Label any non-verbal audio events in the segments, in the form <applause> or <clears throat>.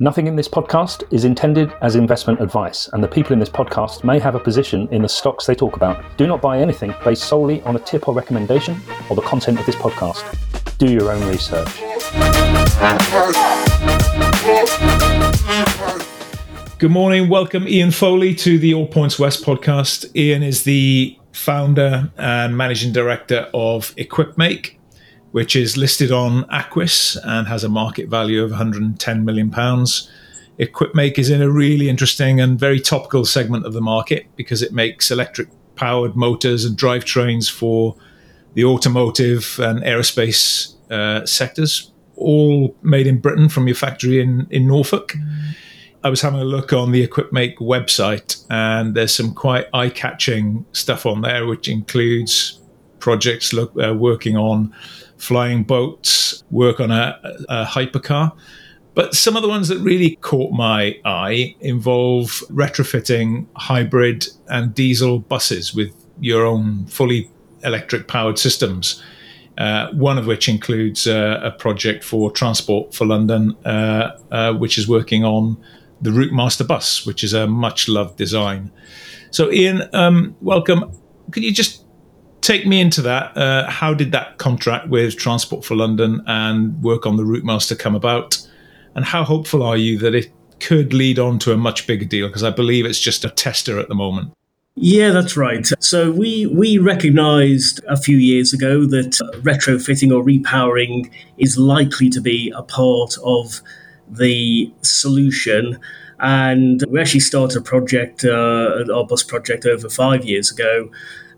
Nothing in this podcast is intended as investment advice, and the people in this podcast may have a position in the stocks they talk about. Do not buy anything based solely on a tip or recommendation or the content of this podcast. Do your own research. Good morning. Welcome, Ian Foley, to the All Points West podcast. Ian is the founder and managing director of Equipmake, which is listed on Aquis and has a market value of 110 million pounds. Equipmake is in a really interesting and very topical segment of the market because it makes electric powered motors and drivetrains for the automotive and aerospace uh, sectors, all made in Britain from your factory in, in Norfolk. I was having a look on the Equipmake website, and there's some quite eye catching stuff on there, which includes projects look, uh, working on flying boats, work on a, a hypercar. But some of the ones that really caught my eye involve retrofitting hybrid and diesel buses with your own fully electric powered systems. Uh, one of which includes uh, a project for Transport for London, uh, uh which is working on the Routemaster bus, which is a much loved design. So, Ian, um, welcome. Could you just take me into that. Uh, how did that contract with Transport for London and work on the Routemaster come about? And how hopeful are you that it could lead on to a much bigger deal? Because I believe it's just a tester at the moment. Yeah, that's right. So we we recognised a few years ago that retrofitting or repowering is likely to be a part of the solution. And we actually started a project, uh, our bus project, over five years ago,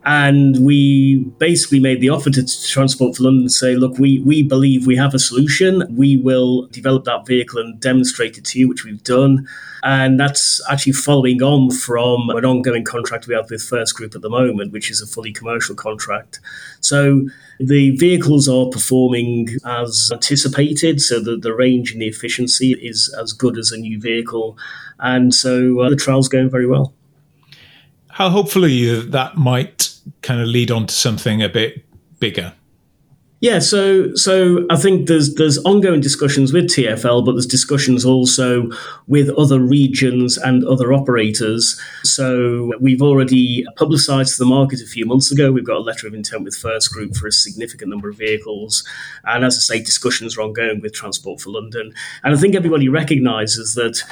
and we basically made the offer to Transport for London to say, look, we, we believe we have a solution. We will develop that vehicle and demonstrate it to you, which we've done. And that's actually following on from an ongoing contract we have with First Group at the moment, which is a fully commercial contract. So the vehicles are performing as anticipated. So the, the range and the efficiency is as good as a new vehicle. And so uh, the trial's going very well. How hopeful are you that that might kind of lead on to something a bit bigger? Yeah, so so I think there's there's ongoing discussions with TFL, but there's discussions also with other regions and other operators. So we've already publicised to the market a few months ago. We've got a letter of intent with First Group for a significant number of vehicles, and as I say, discussions are ongoing with Transport for London. And I think everybody recognises that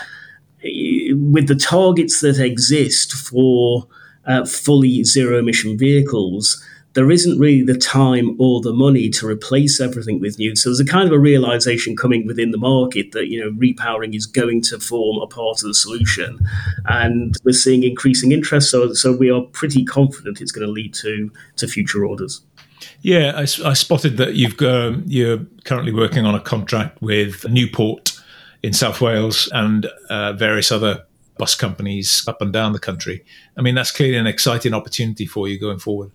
eh, with the targets that exist for uh, fully zero emission vehicles, there isn't really the time or the money to replace everything with new. So there's a kind of a realization coming within the market that you know repowering is going to form a part of the solution, and we're seeing increasing interest. So so we are pretty confident it's going to lead to to future orders. Yeah, I, I spotted that you've got, you're currently working on a contract with Newport in South Wales and uh, various other bus companies up and down the country. I mean, that's clearly an exciting opportunity for you going forward.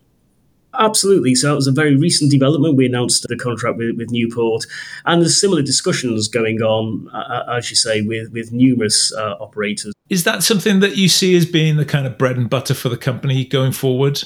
Absolutely. So that was a very recent development. We announced the contract with, with Newport, and there's similar discussions going on, uh, as you say, with with numerous uh, operators. Is that something that you see as being the kind of bread and butter for the company going forward?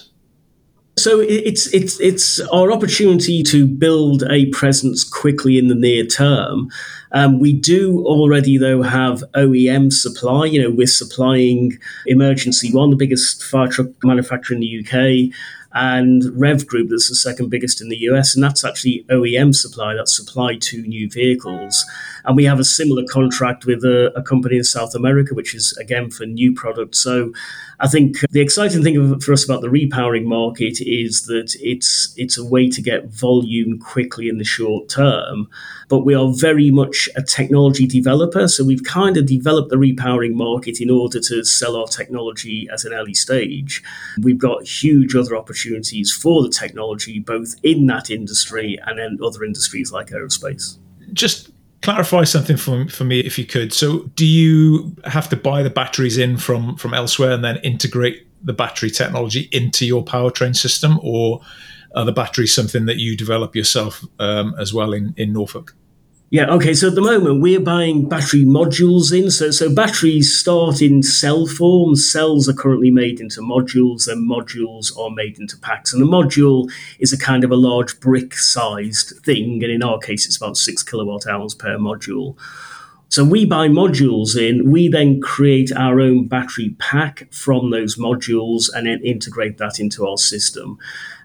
So it's it's it's our opportunity to build a presence quickly in the near term. Um, we do already though have OEM supply. You know, we're supplying Emergency One, the biggest fire truck manufacturer in the UK and Rev Group, that's the second biggest in the US, and that's actually OEM supply, that's supply to new vehicles. And we have a similar contract with a, a company in South America, which is again for new products. So I think the exciting thing for us about the repowering market is that it's it's a way to get volume quickly in the short term. But we are very much a technology developer, so we've kind of developed the repowering market in order to sell our technology at an early stage. We've got huge other opportunities for the technology, both in that industry and in other industries like aerospace. Just clarify something for, for me if you could so do you have to buy the batteries in from from elsewhere and then integrate the battery technology into your powertrain system or are the batteries something that you develop yourself um, as well in in norfolk yeah, okay. So at the moment, we're buying battery modules in. So, so batteries start in cell form. Cells are currently made into modules, and modules are made into packs. And the module is a kind of a large brick sized thing. And in our case, it's about six kilowatt hours per module. So we buy modules in, we then create our own battery pack from those modules and then integrate that into our system.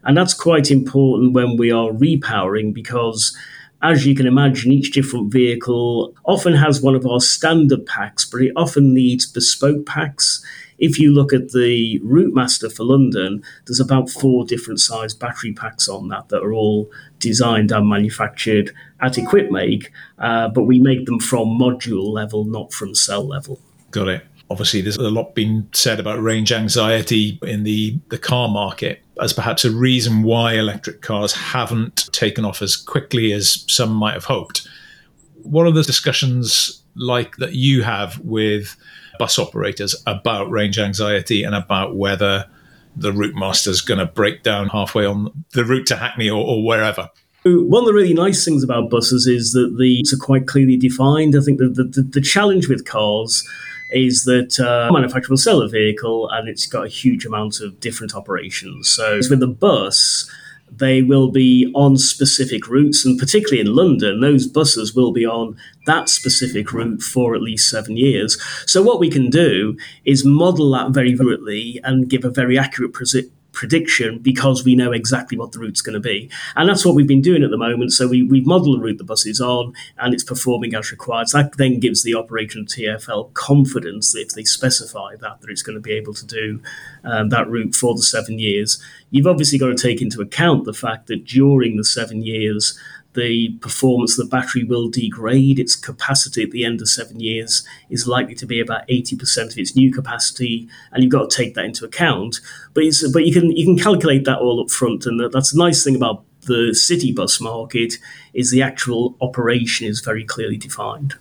And that's quite important when we are repowering because as you can imagine, each different vehicle often has one of our standard packs, but it often needs bespoke packs. If you look at the Routemaster for London, there's about four different size battery packs on that that are all designed and manufactured at Equipmake, uh, but we make them from module level, not from cell level. Got it. Obviously, there's a lot been said about range anxiety in the, the car market as perhaps a reason why electric cars haven't taken off as quickly as some might have hoped. What are the discussions like that you have with bus operators about range anxiety and about whether the Routemaster is going to break down halfway on the route to Hackney or, or wherever? One of the really nice things about buses is that the are quite clearly defined. I think the, the, the challenge with cars is that uh, a manufacturer will sell a vehicle and it's got a huge amount of different operations. So with the bus, they will be on specific routes, and particularly in London, those buses will be on that specific route for at least seven years. So, what we can do is model that very accurately and give a very accurate prediction because we know exactly what the route's going to be. And that's what we've been doing at the moment. So we, we've modeled the route the bus is on and it's performing as required. So that then gives the operation of TFL confidence that if they specify that, that it's going to be able to do um, that route for the seven years. You've obviously got to take into account the fact that during the seven years, the performance of the battery will degrade. Its capacity at the end of seven years is likely to be about 80% of its new capacity, and you've got to take that into account. But but you can you can calculate that all up front, and that's a nice thing about the city bus market is the actual operation is very clearly defined.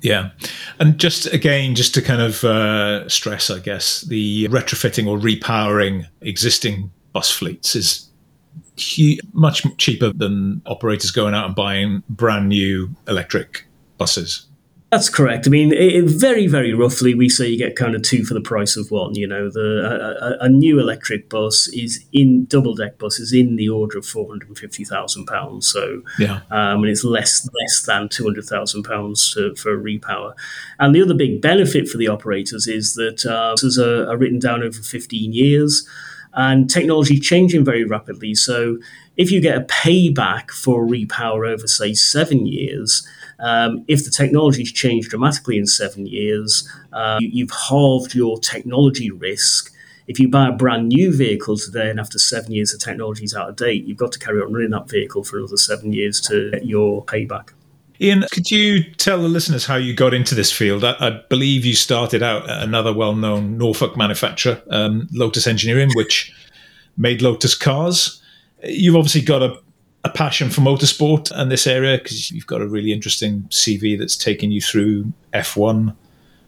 Yeah. And just again, just to kind of uh, stress, I guess, the retrofitting or repowering existing bus fleets is much cheaper than operators going out and buying brand new electric buses. That's correct. I mean, it, very, very roughly, we say you get kind of two for the price of one. You know, the a, a new electric bus is in double deck bus is in the order of four hundred and fifty thousand pounds. So, yeah, um, and it's less less than two hundred thousand pounds for a repower. And the other big benefit for the operators is that uh, buses are, are written down over fifteen years and technology changing very rapidly. So if you get a payback for repower over, say, seven years, um, if the technology's changed dramatically in seven years, uh, you, you've halved your technology risk. If you buy a brand new vehicle today and after seven years the technology is out of date, you've got to carry on running that vehicle for another seven years to get your payback. Ian, could you tell the listeners how you got into this field? I, I believe you started out at another well known Norfolk manufacturer, um, Lotus Engineering, which <laughs> made Lotus cars. You've obviously got a, a passion for motorsport and this area because you've got a really interesting CV that's taken you through F1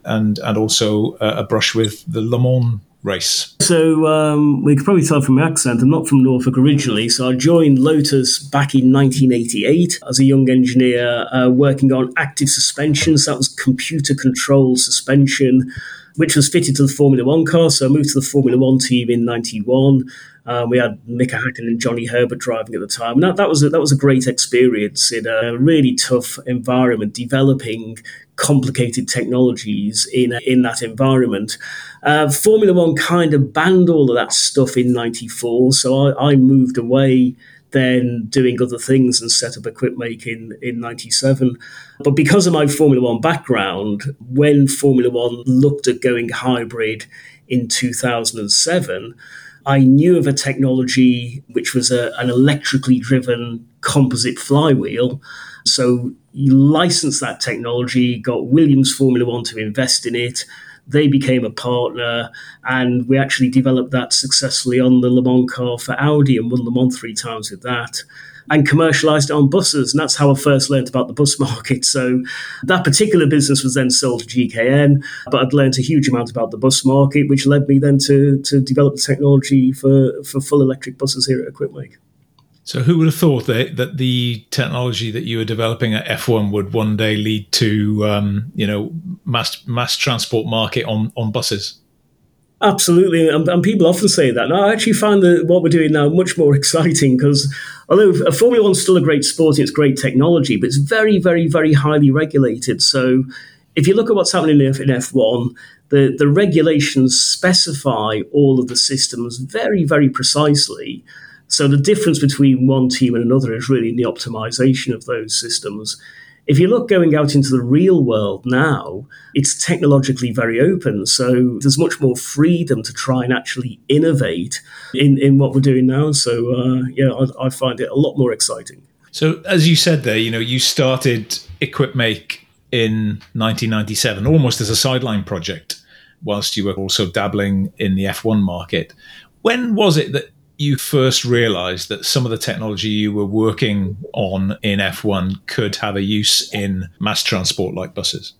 and, and also a, a brush with the Le Mans race? So um, we could probably tell from my accent, I'm not from Norfolk originally. So I joined Lotus back in 1988 as a young engineer uh, working on active suspensions. That was computer controlled suspension, which was fitted to the Formula One car. So I moved to the Formula One team in 91. Um, we had Mika Hakkinen and Johnny Herbert driving at the time. And that, that, was a, that was a great experience in a really tough environment, developing complicated technologies in, in that environment. Uh, Formula One kind of banned all of that stuff in 94, so I, I moved away then doing other things and set up Equipmake in, in 97. But because of my Formula One background, when Formula One looked at going hybrid in 2007, I knew of a technology which was a, an electrically driven composite flywheel. So you licensed that technology, got Williams Formula One to invest in it. They became a partner, and we actually developed that successfully on the Le Mans car for Audi and won Le Mans three times with that and commercialized it on buses. And that's how I first learned about the bus <laughs> market. So that particular business was then sold to GKN, but I'd learned a huge amount about the bus market, which led me then to, to develop the technology for, for full electric buses here at Equipmake. So, who would have thought that, that the technology that you were developing at F1 would one day lead to, um, you know, mass mass transport market on on buses? Absolutely, and, and, people often say that. And I actually find that what we're doing now much more <laughs> exciting because although Formula One is still a great sport, and it's great technology, but it's very, very, very highly regulated. So if you look at what's happening in F1, the, the regulations specify all of the systems very, very precisely. So the difference between one team and another is really in the optimization of those systems. If you look going out into the real world now, it's technologically very open. So there's much more freedom to try and actually innovate in, in what we're doing now. So, uh, yeah, I, I find it a lot more exciting. So, as you said there, you know, you started Equipmake in 1997, almost as a sideline project, whilst you were also dabbling in the F1 market. When was it that you first realized that some of the technology you were working on in F1 could have a use in mass transport like buses?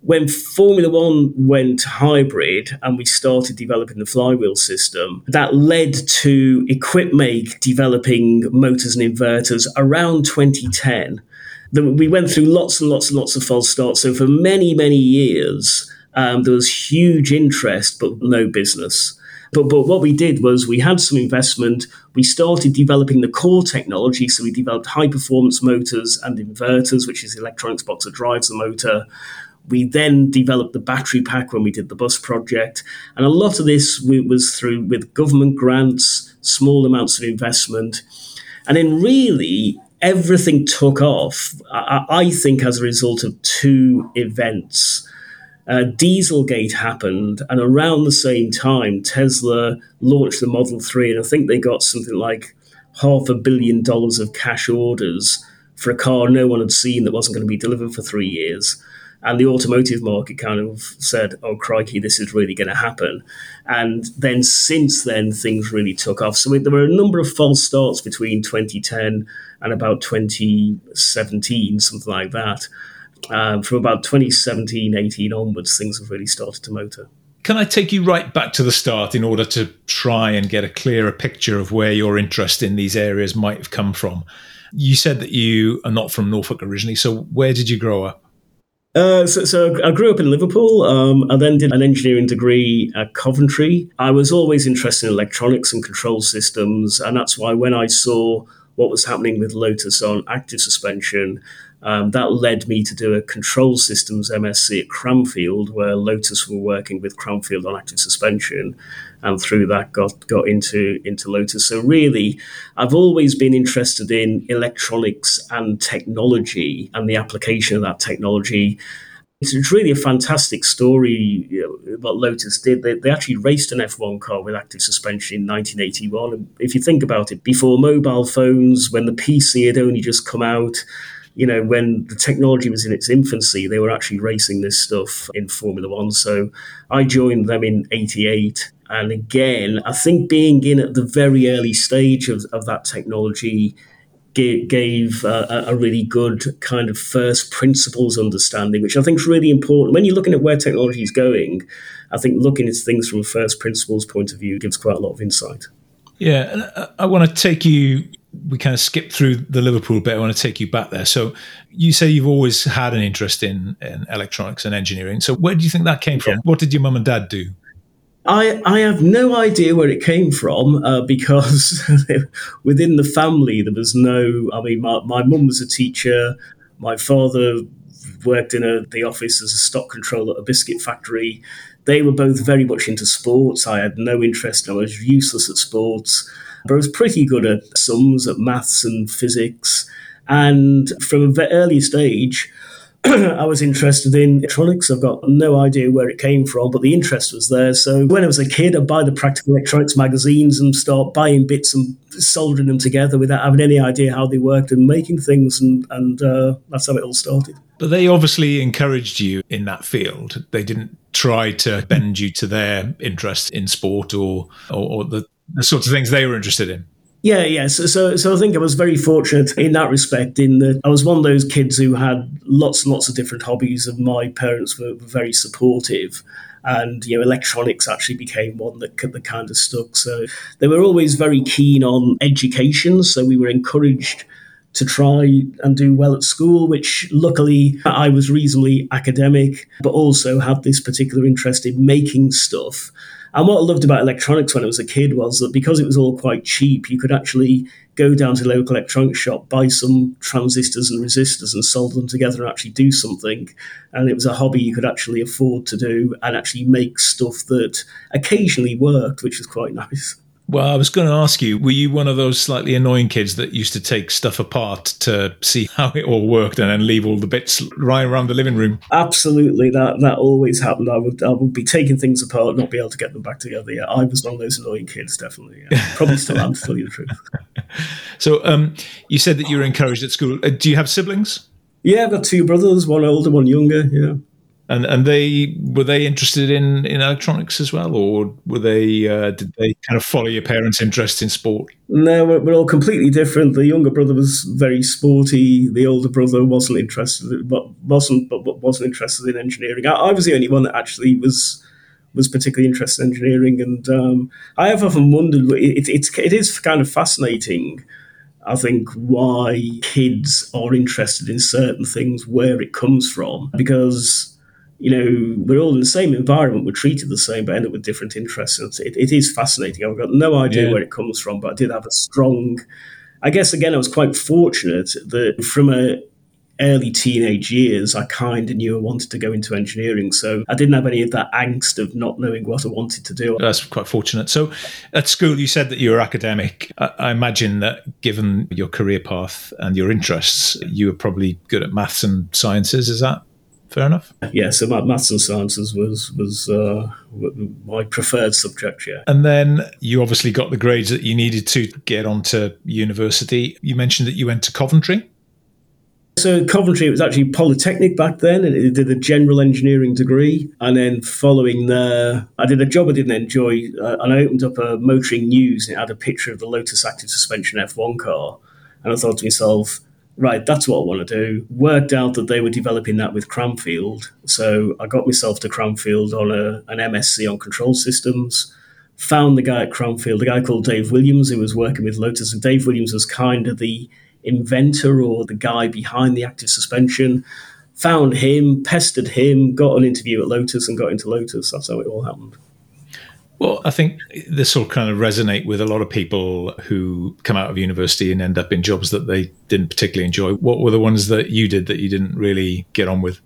When Formula One went hybrid and we started developing the flywheel system, that led to Equipmake developing motors and inverters around 2010. We went through lots and lots and lots of false starts. So for many, many years, um, there was huge interest, but no business. But, but what we did was we had some investment. We started developing the core technology. So we developed high performance motors and inverters, which is the electronics box that drives the motor. We then developed the battery pack when we did the bus project. And a lot of this was through with government grants, small amounts of investment. And then really, everything took off, I, I think, as a result of two events uh, Dieselgate happened, and around the same time, Tesla launched the Model 3, and I think they got something like half a billion dollars of cash orders for a car no one had seen that wasn't going to be delivered for three years. And the automotive market kind of said, oh, crikey, this is really going to happen. And then since then, things really took off. So there were a number of false starts between 2010 and about 2017, something like that. Um, from about 2017 18 onwards, things have really started to motor. Can I take you right back to the start in order to try and get a clearer picture of where your interest in these areas might have come from? You said that you are not from Norfolk originally, so where did you grow up? Uh, so, so, I grew up in Liverpool. Um, I then did an engineering degree at Coventry. I was always interested in electronics and control systems, and that's why when I saw what was happening with Lotus on active suspension um, that led me to do a control systems MSc at Cranfield, where Lotus were working with Cranfield on active suspension, and through that got got into into Lotus. So really, I've always been interested in electronics and technology and the application of that technology. It's really a fantastic story you know, what Lotus did. They, they actually raced an F1 car with active suspension in 1981. And if you think about it, before mobile phones, when the PC had only just come out, you know, when the technology was in its infancy, they were actually racing this stuff in Formula One. So I joined them in 88. And again, I think being in at the very early stage of, of that technology gave, gave a, a, really good kind of first principles understanding, which I think is really important. When you're looking at where technology is going, I think looking at things from a first principles point of view gives quite a lot of insight. Yeah, I want to take you we kind of skip through the Liverpool bit. I want to take you back there. So you say you've always had an interest in, in electronics and engineering. So where do you think that came from? Yeah. What did your mum and dad do? I, I have no idea where it came from uh, because <laughs> within the family there was no. I mean, my, my mum was a teacher. My father worked in a, the office as a stock controller at a biscuit factory. They were both very much into sports. I had no interest. I was useless at sports but I was pretty good at sums, at maths and physics. And from a very early stage, <clears throat> I was interested in electronics. I've got no idea where it came from, but the interest was there. So when I was a kid, I'd buy the practical electronics magazines and start buying bits and soldering them together without having any idea how they worked and making things. And, and uh, that's how it all started. But they obviously encouraged you in that field. They didn't try to bend you to their interest in sport or, or, or the the sorts of things they were interested in. Yeah, yeah. So, so, so I think I was very fortunate in that respect. In that I was one of those kids who had lots and lots of different hobbies, and my parents were, were very supportive. And you know, electronics actually became one that, that kind of stuck. So they were always very keen on education. So we were encouraged to try and do well at school, which luckily I was reasonably academic, but also had this particular interest in making stuff. And what I loved about electronics when I was a kid was that because it was all quite cheap, you could actually go down to the local electronics shop, buy some transistors and resistors and solder them together and actually do something. And it was a hobby you could actually afford to do and actually make stuff that occasionally worked, which was quite <laughs> nice. Well, I was going to ask you, were you one of those slightly annoying kids that used to take stuff apart to see <laughs> how it all worked and then leave all the bits right around the living room? Absolutely, that that always happened. I would I would be taking things apart, not be able to get them back together. Yeah, I was one of those annoying kids, definitely. Yeah. <laughs> Probably still am, to tell you the truth. <laughs> So, um, you said that you were encouraged at school. Uh, do you have siblings? Yeah, I've got two brothers, one older, one younger. Yeah. And and they were they interested in, in electronics as well, or were they uh, did they kind of follow your parents' interest in sport? No, we're, we're, all completely different. The younger brother was very sporty. The older brother wasn't interested, but wasn't but wasn't interested in engineering. I, I, was the only one that actually was was particularly interested in engineering, and um, I have often wondered. It, it's it is kind of fascinating. I think why kids are interested in certain things, where it comes from, because you know, we're all in the same environment, we're treated the same, but end up with different interests. It, it is fascinating. I've got no idea yeah. where it comes from, but I did have a strong. I guess again, I was quite fortunate that from a early teenage years, I kind of knew I wanted to go into engineering. So I didn't have any of that angst of not knowing what I wanted to do. That's quite fortunate. So at school, you said that you were academic. I imagine that given your career path and your interests, you were probably good at maths and sciences. Is that fair enough. Yeah, so maths and sciences was was uh, my preferred subject. Yeah, and then you obviously got the grades that you needed to get onto university. You mentioned that you went to Coventry. So Coventry, it was actually Polytechnic back then, and it did a general engineering degree. And then following there, I did a job I didn't enjoy, uh, and I opened up a motoring news, and it had a picture of the Lotus Active Suspension F1 car. And I thought to myself, right, that's what I want to do. Worked out that they were developing that with Cranfield. So I got myself to Cranfield on a, an MSc on control systems. Found the guy at Cranfield, a guy called Dave Williams, who was working with Lotus. And Dave Williams was kind of the inventor or the guy behind the active suspension. Found him, pestered him, got an interview at Lotus and got into Lotus. That's how it all happened. Well, I think this will kind of resonate with a lot of people who come out of university and end up in jobs that they didn't particularly enjoy. What were the ones that you did that you didn't really get on with?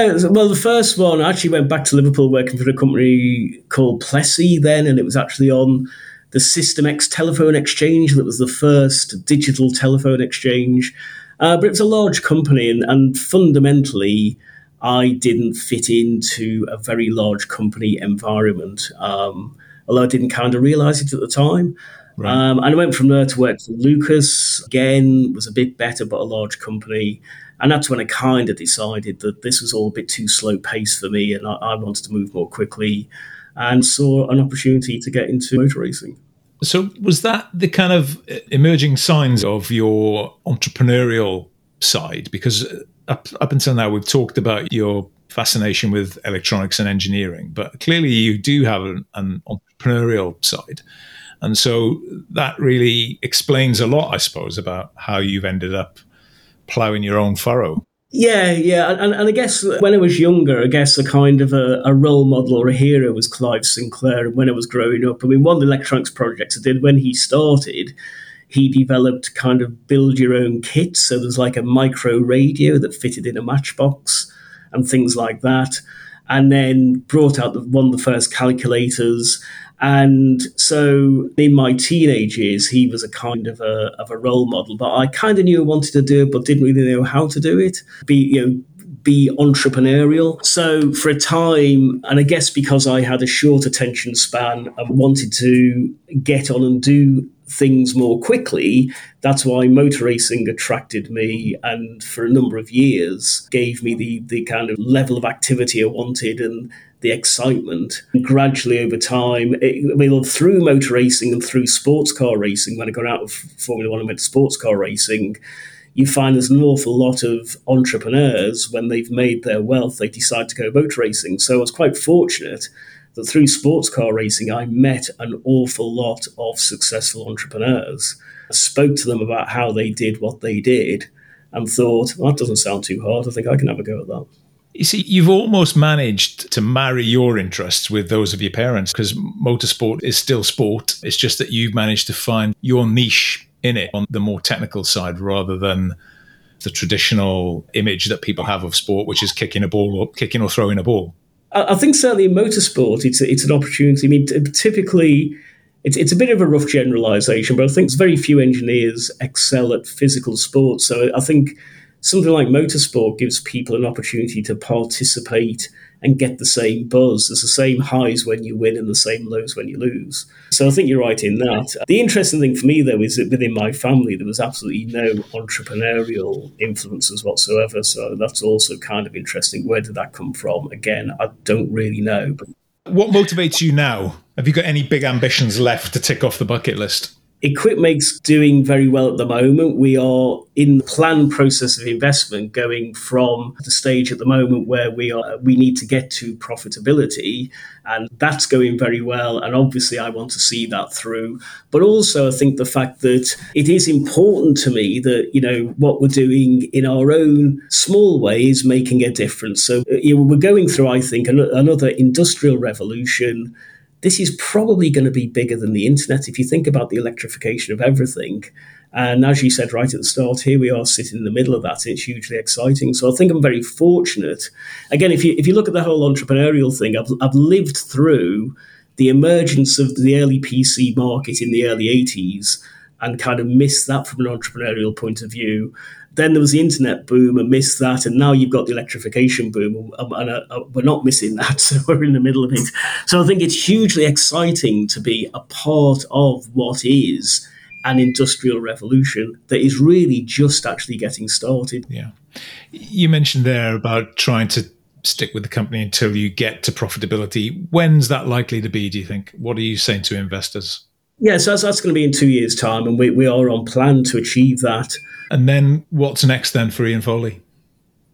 Uh, well, the first one, I actually went back to Liverpool working for a company called Plessey then, and it was actually on the System X telephone exchange that was the first digital telephone exchange. Uh, but it was a large company, and, and fundamentally, I didn't fit into a very large company environment, um, although I didn't kind of realize it at the time. Right. Um, and I went from there to work for Lucas. Again, was a bit better, but a large company. And that's when I kind of decided that this was all a bit too slow paced for me, and I, I wanted to move more quickly, and saw an opportunity to get into motor racing. So, was that the kind of emerging signs of your entrepreneurial side? Because up, up until now, we've talked about your fascination with electronics and engineering, but clearly you do have an, an entrepreneurial side. And so that really explains a lot, I suppose, about how you've ended up plowing your own furrow. Yeah, yeah, and, and I guess when I was younger, I guess a kind of a, a, role model or a hero was Clive Sinclair. And when I was growing up, I mean, one of the electronics projects I did when he started, he developed kind of build your own kit. So there's like a micro radio that fitted in a matchbox and things like that. And then brought out the, one of the first calculators. And so in my teenage years, he was a kind of a, of a role model. But I kind of knew I wanted to do it, but didn't really know how to do it. Be, you know, be entrepreneurial. So for a time, and I guess because I had a short attention span and wanted to get on and do things more quickly. That's why motor racing attracted me, and for a number of years gave me the the kind of level of activity I wanted and the excitement. And gradually over time, it, I mean, through motor racing and through sports car racing, when I got out of Formula One and went to sports car racing. You find there's an awful lot of entrepreneurs when they've made their wealth, they decide to go boat racing. So I was quite fortunate that through sports car racing, I met an awful lot of successful entrepreneurs, spoke to them about how they did what they did, and thought, well, that doesn't sound too hard. I think I can have a go at that. You see, you've almost managed to marry your interests with those of your parents because motorsport is still sport. It's just that you've managed to find your niche in it on the more technical side rather than the traditional image that people have of sport, which is kicking a ball or kicking or throwing a ball. I think certainly in motorsport, it's it's an opportunity. I mean, typically, it's it's a bit of a rough generalisation, but I think very few engineers excel at physical sports. So I think something like motorsport gives people an opportunity to participate and get the same buzz. There's the same highs when you win and the same lows when you lose. So I think you're right in that. The interesting thing for me, though, is that within my family, there was absolutely no entrepreneurial influences whatsoever. So that's also kind of interesting. Where did that come from? Again, I don't really know. But what motivates you now? Have you got any big ambitions left to tick off the bucket list? Equipmake's doing very well at the moment. We are in the planned process of investment, going from the stage at the moment where we are we need to get to profitability, and that's going very well. And obviously, I want to see that through. But also, I think the fact that it is important to me that you know what we're doing in our own small way is making a difference. So you know, we're going through, I think, another industrial revolution this is probably going to be bigger than the internet if you think about the electrification of everything. And as you said right at the start, here we are sitting in the middle of that. And it's hugely exciting. So I think I'm very fortunate. Again, if you if you look at the whole entrepreneurial thing, I've, I've lived through the emergence of the early PC market in the early 80s and kind of missed that from an entrepreneurial point of view. Then there was the internet boom and missed that, and now you've got the electrification boom, and, and uh, we're not missing that, <laughs> so we're in the middle of it. So I think it's hugely exciting to be a part of what is an industrial revolution that is really just actually getting started. Yeah, you mentioned there about trying to stick with the company until you get to profitability. When's that likely to be? Do you think? What are you saying to investors? Yeah, so that's, that's going to be in two years' time, and we, we are on plan to achieve that. And then what's next then for Ian Foley?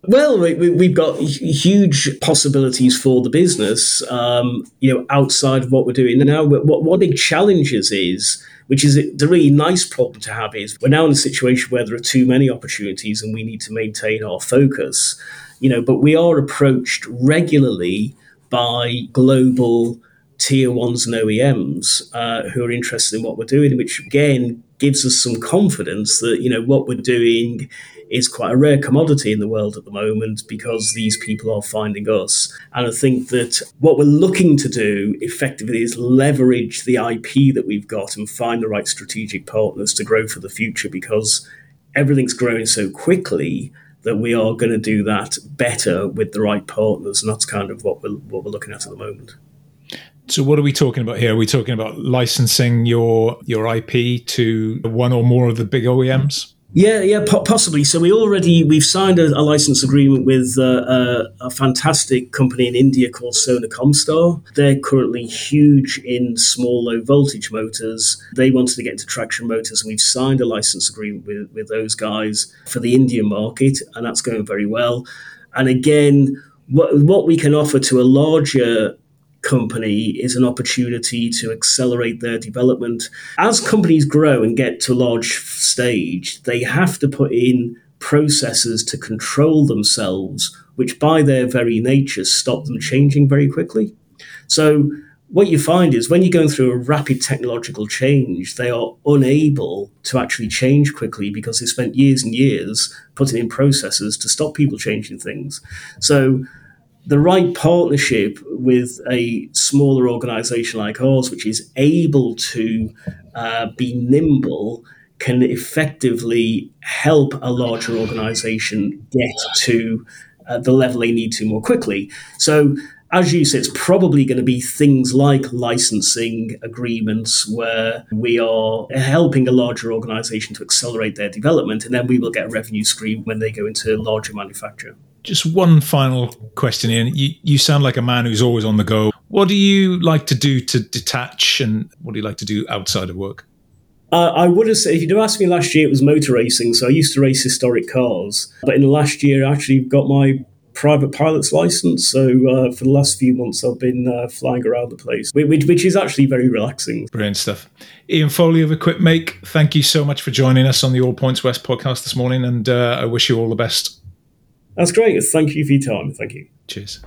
Well, we, have got huge possibilities for the business, um, you know, outside of what we're doing now. What, what big challenges is, which is the really nice problem to have, is we're now in a situation where there are too many opportunities and we need to maintain our focus. You know, but we are approached regularly by global tier ones and OEMs uh, who are interested in what we're doing, which again gives us some confidence that you know what we're doing is quite a rare commodity in the world at the moment because these people are finding us. And I think that what we're looking to do effectively is leverage the IP that we've got and find the right strategic partners to grow for the future because everything's growing so quickly that we are going to do that better with the right partners. And that's kind of what we're, what we're looking at at the moment. So what are we talking about here? Are we talking about licensing your your IP to one or more of the big OEMs? Yeah, yeah, po- possibly. So we already we've signed a, a license agreement with uh, a, a, fantastic company in India called Sona Comstar. They're currently huge in small low voltage motors. They wanted to get into traction motors, and we've signed a license agreement with with those guys for the Indian market, and that's going very well. And again, what what we can offer to a larger company is an opportunity to accelerate their development. As companies grow and get to large stage, they have to put in processes to control themselves, which by their very nature stop them changing very quickly. So, what you find is when you're going through a rapid technological change, they are unable to actually change quickly because they spent years and years putting in processes to stop people changing things. So, the right partnership with a smaller organization like ours, which is able to uh, be nimble, can effectively help a larger organization get to uh, the level they need to more quickly. So, as you said, it's probably going to be things like licensing agreements where we are helping a larger organization to accelerate their development, and then we will get a revenue stream when they go into a larger manufacture. Just one final question, Ian. You, you sound like a man who's always on the go. What do you like to do to detach, and what do you like to do outside of work? Uh, I would have said, if you'd have asked me last year, it was motor racing. So I used to race historic cars. But in the last year, I actually got my private pilot's license. So uh, for the last few months, I've been uh, flying around the place, which, which, is actually very relaxing. Brilliant stuff. Ian Foley of Equipmake, thank you so much for joining us on the All Points West podcast this morning. And uh, I wish you all the best that's great. Thank you for your time. Thank you. Cheers.